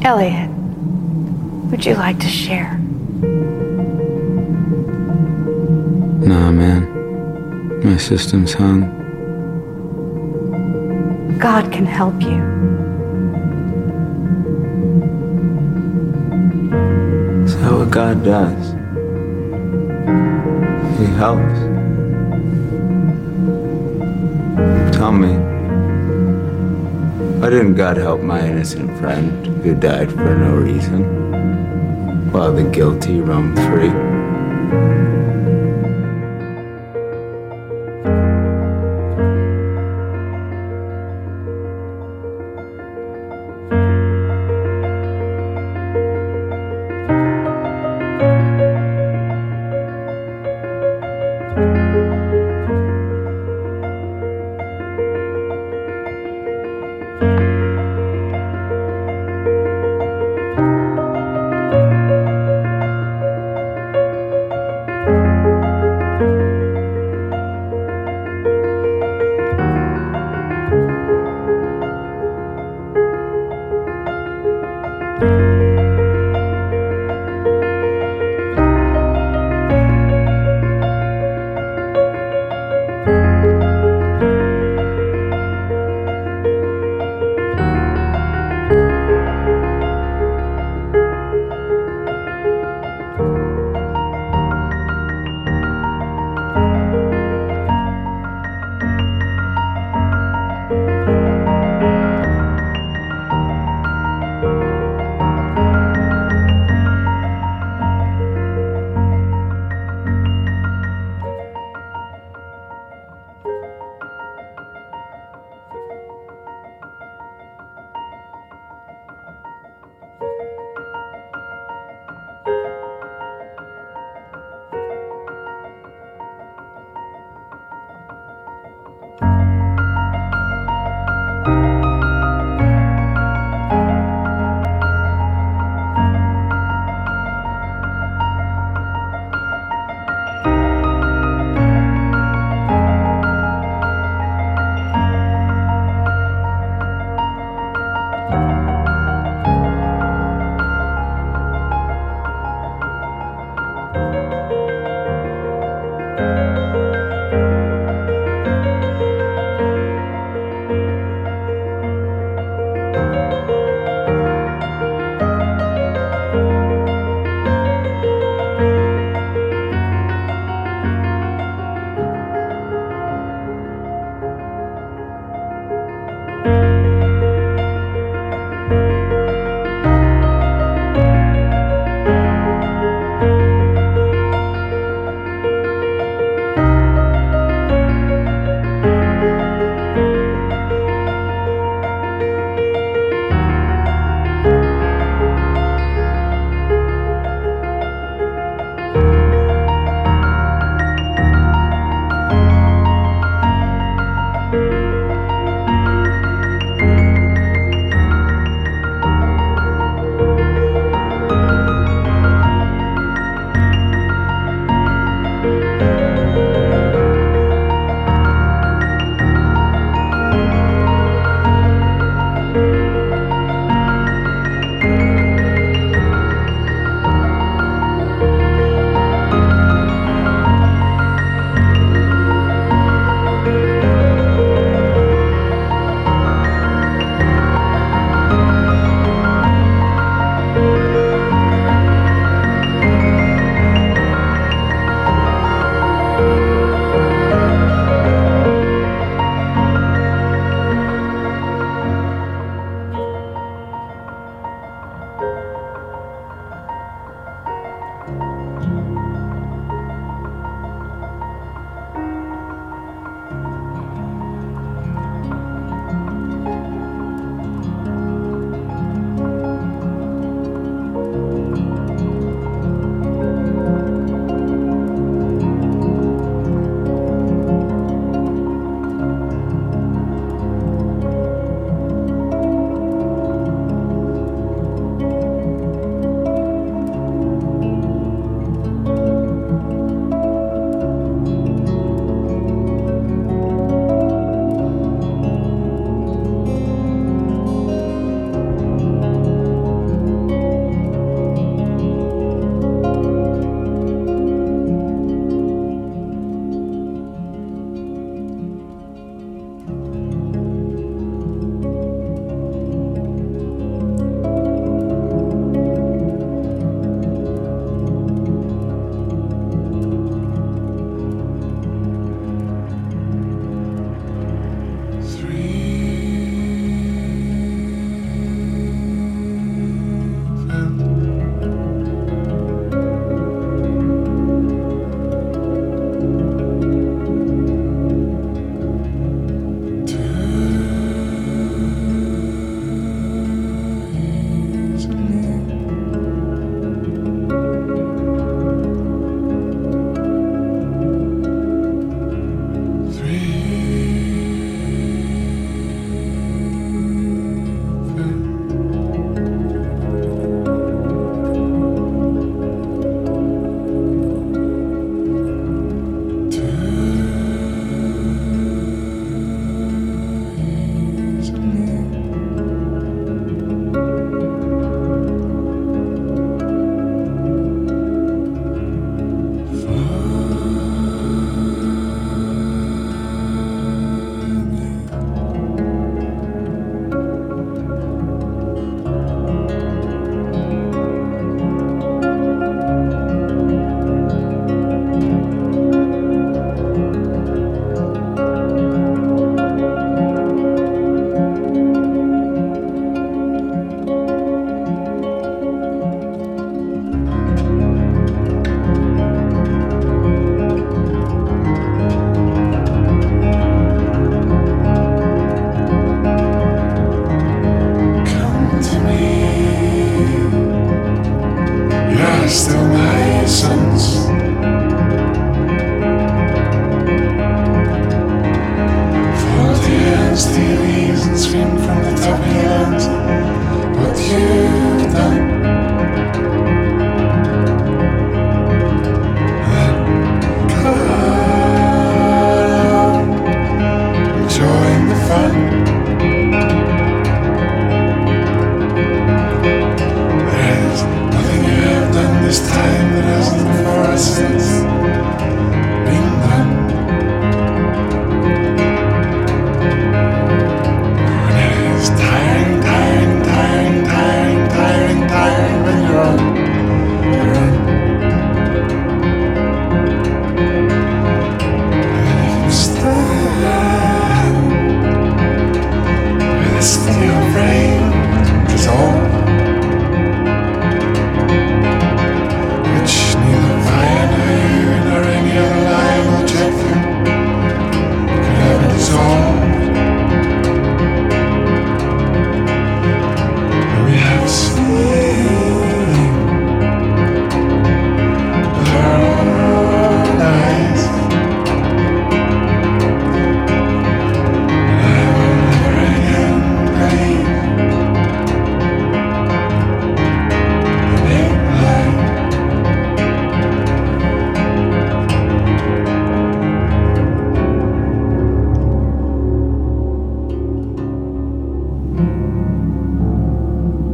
Elliot, would you like to share? Nah, man. My system's hung. God can help you. Is that what God does? He helps. Tell me, why didn't God help my innocent friend who died for no reason while the guilty roam free?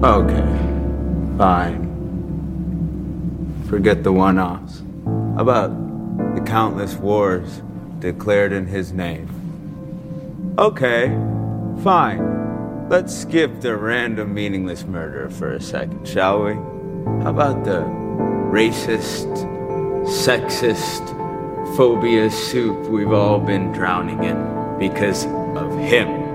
Okay, fine. Forget the one offs. About the countless wars declared in his name? Okay, fine. Let's skip the random meaningless murder for a second, shall we? How about the racist, sexist, phobia soup we've all been drowning in because of him?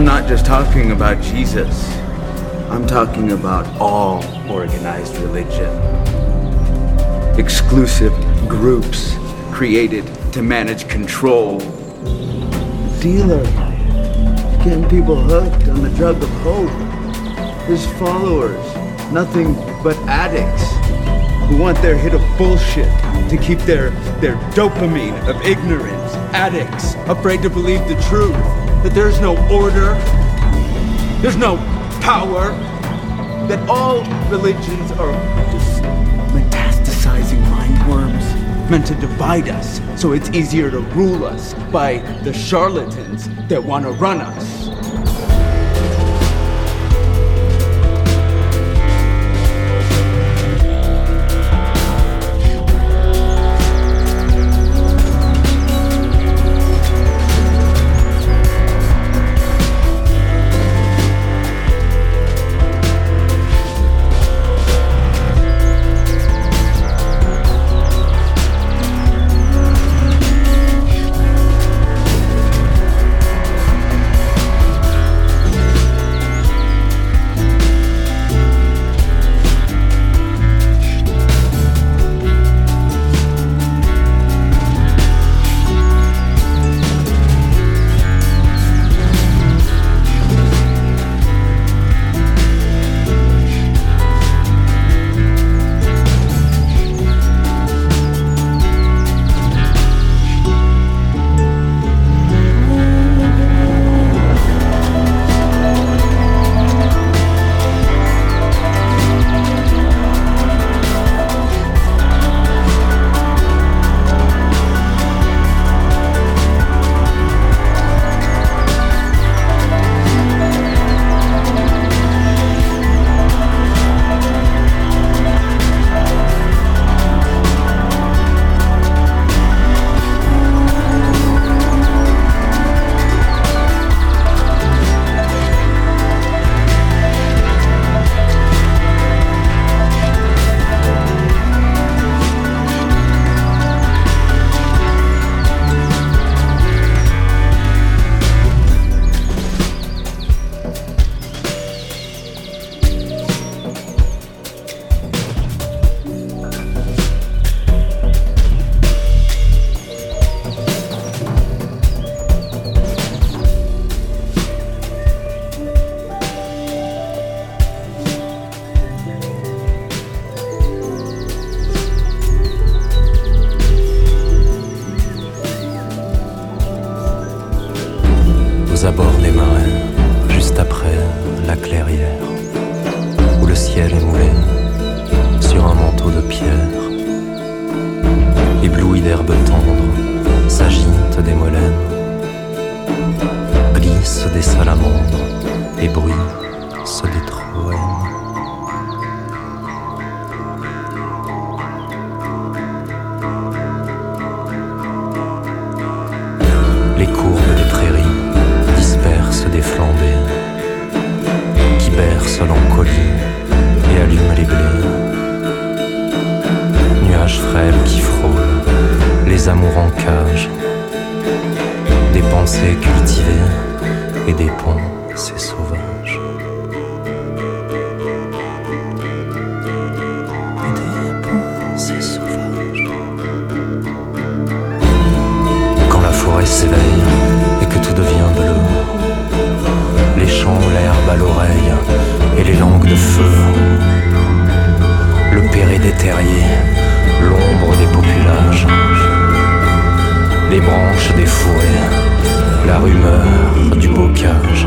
I'm not just talking about Jesus. I'm talking about all organized religion. Exclusive groups created to manage control. Dealer, getting people hooked on the drug of hope. His followers, nothing but addicts who want their hit of bullshit to keep their, their dopamine of ignorance. Addicts afraid to believe the truth that there's no order, there's no power, that all religions are just metastasizing mind worms meant to divide us so it's easier to rule us by the charlatans that want to run us. des la rumeur du bocage,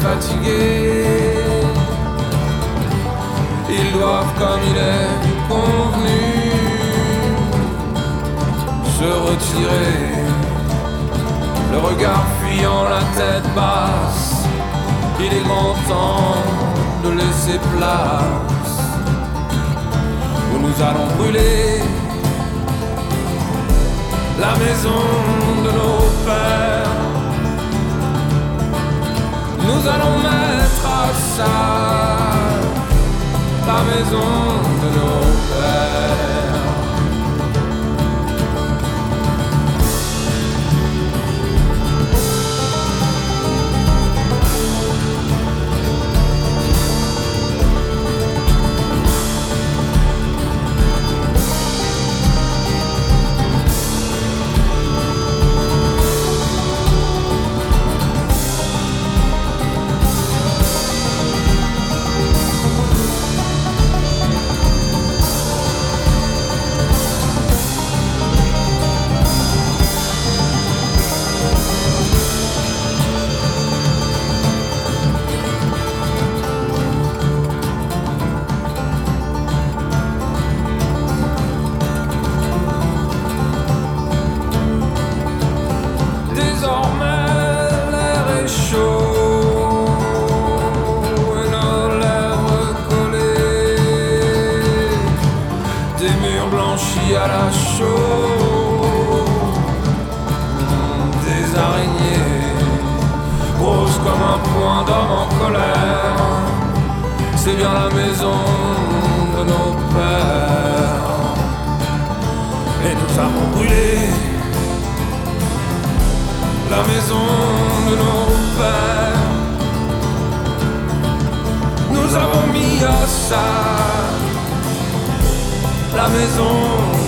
fatigués. Ils doivent, comme il est convenu, se retirer, le regard fuyant la tête basse. Il est grand temps de laisser place où nous allons brûler la maison de nos pères. Nous allons mettre à ça la maison de nos pères. La maison de nos pères. Nous avons mis à ça la maison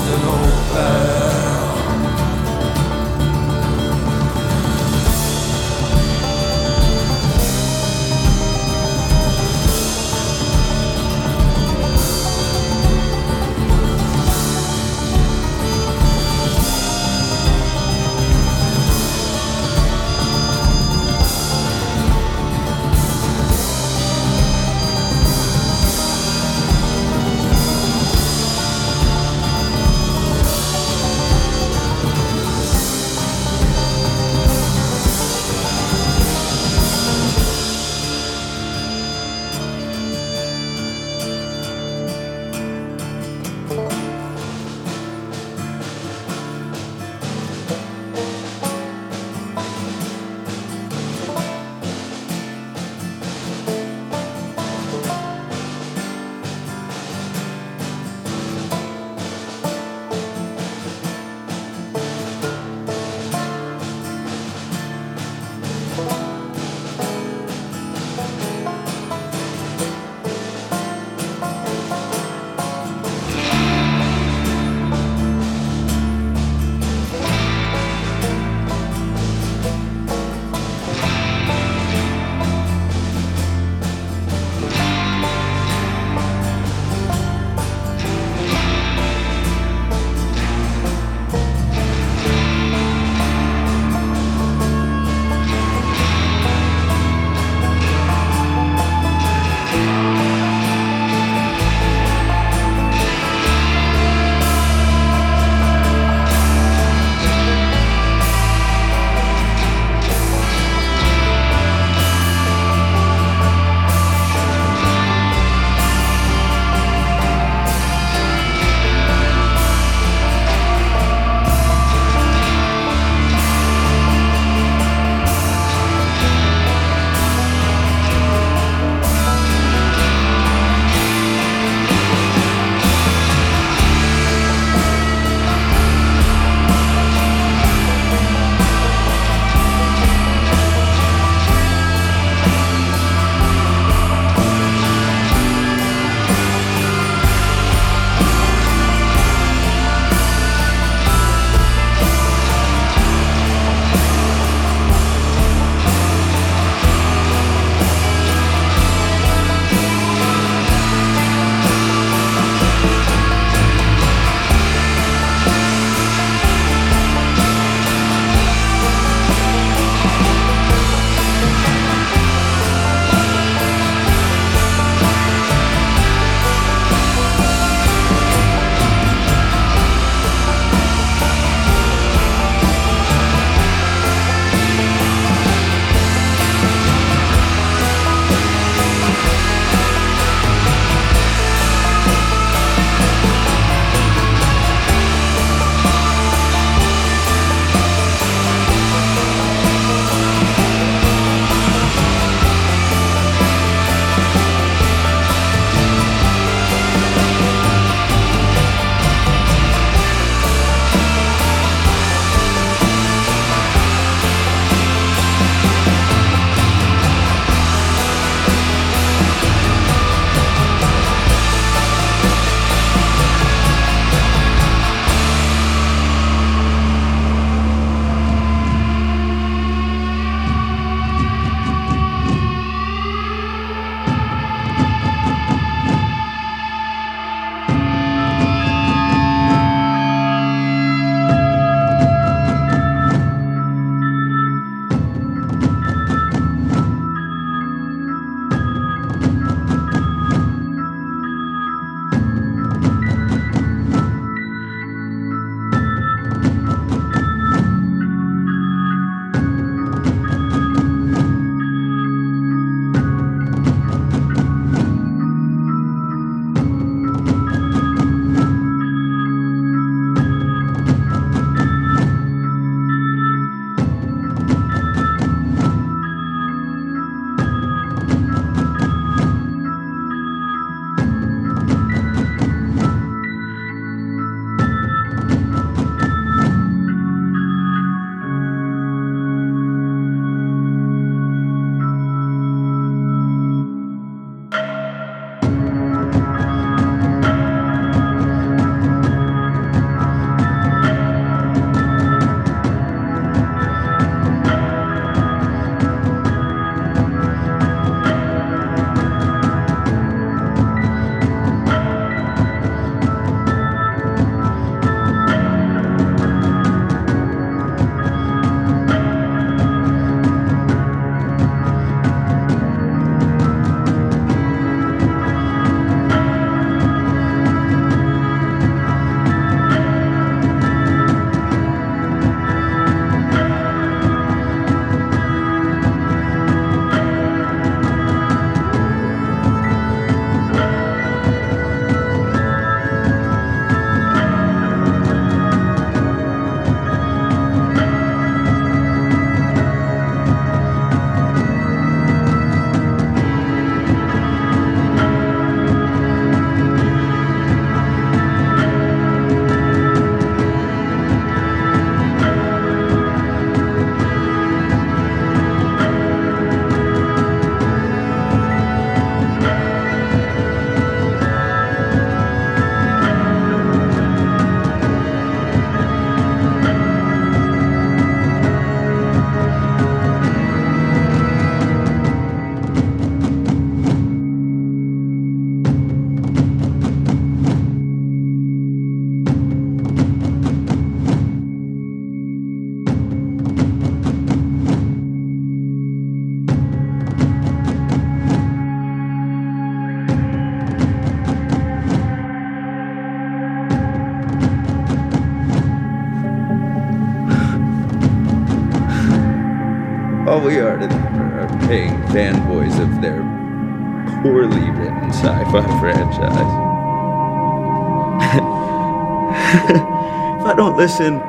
listen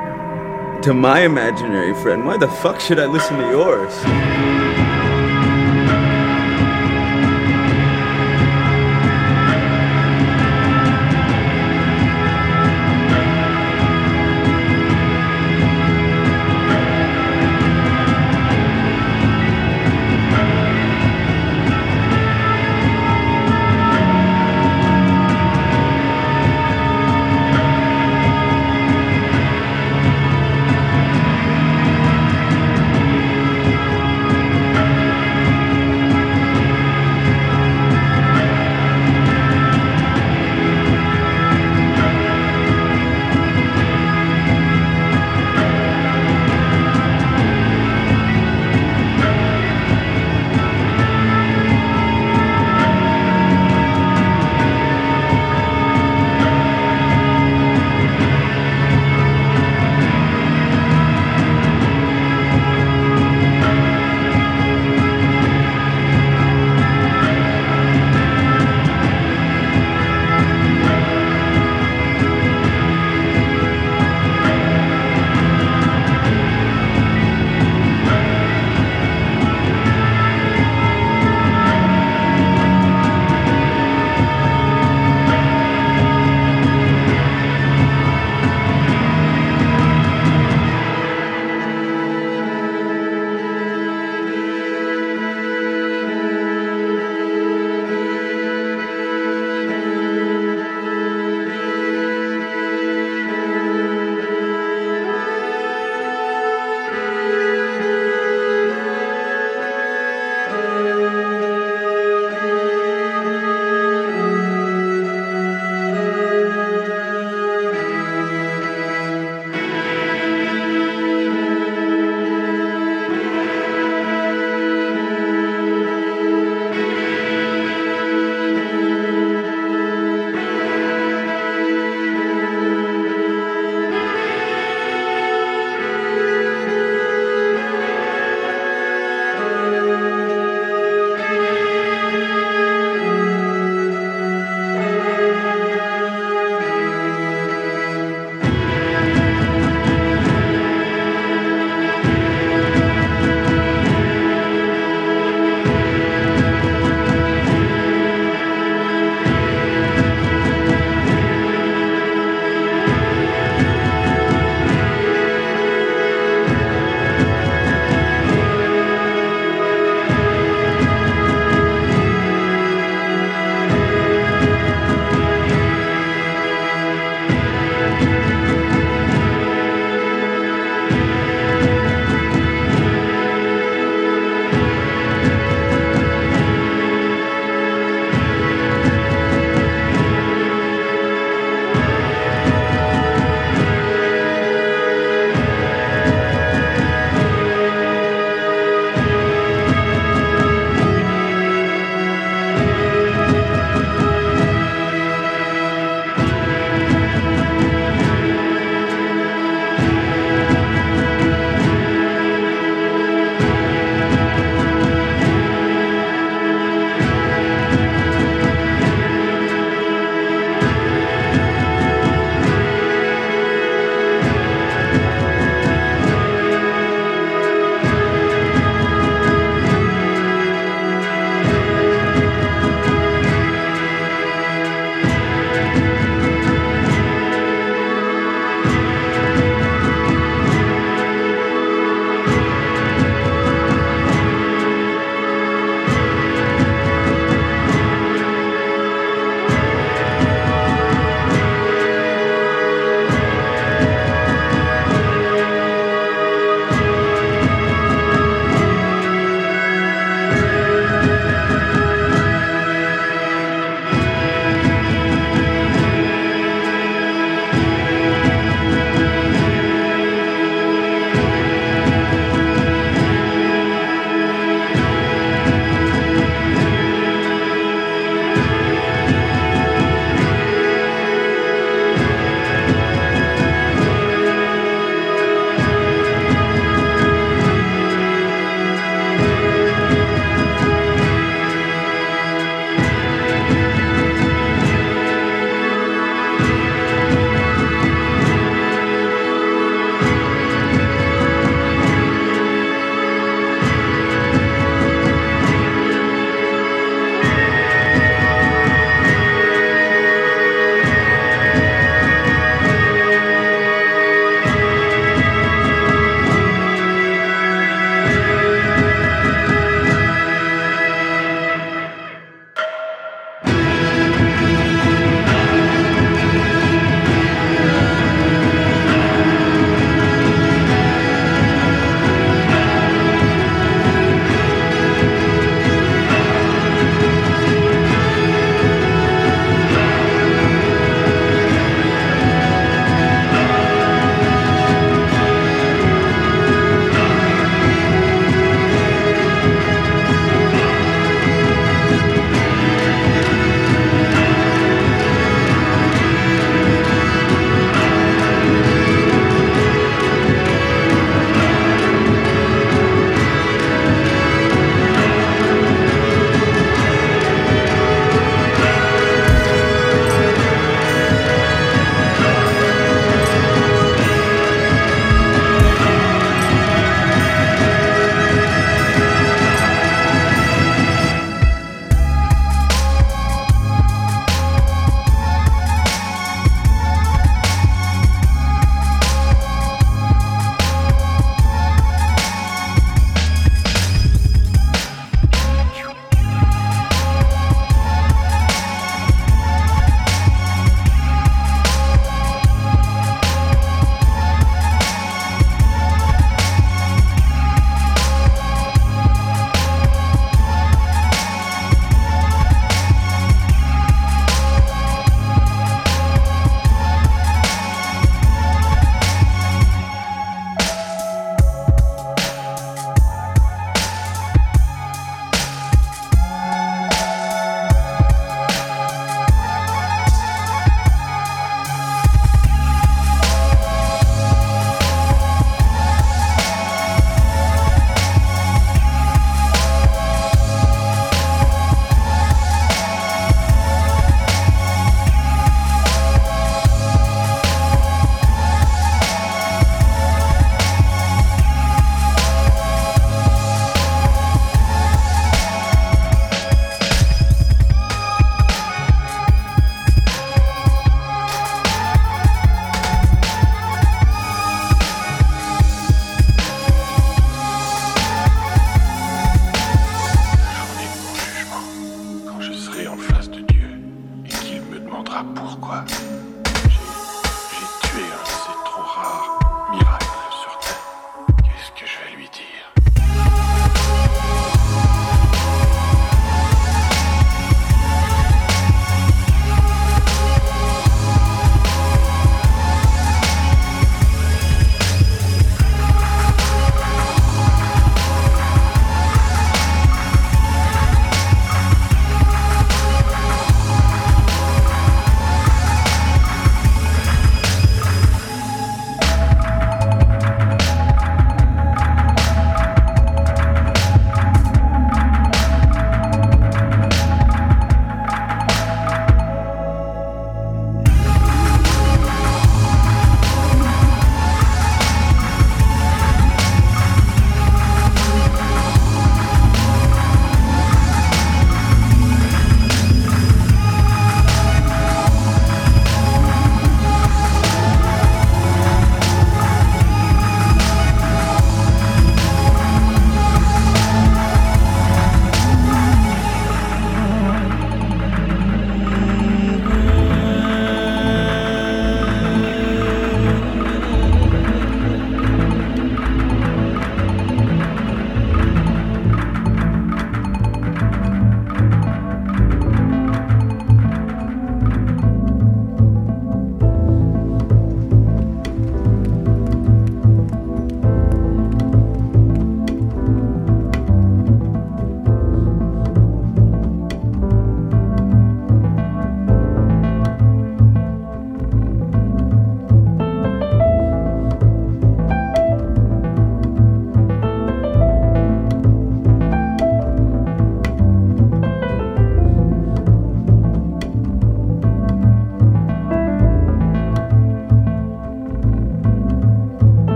to my imaginary friend, why the fuck should I listen to yours?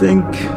Think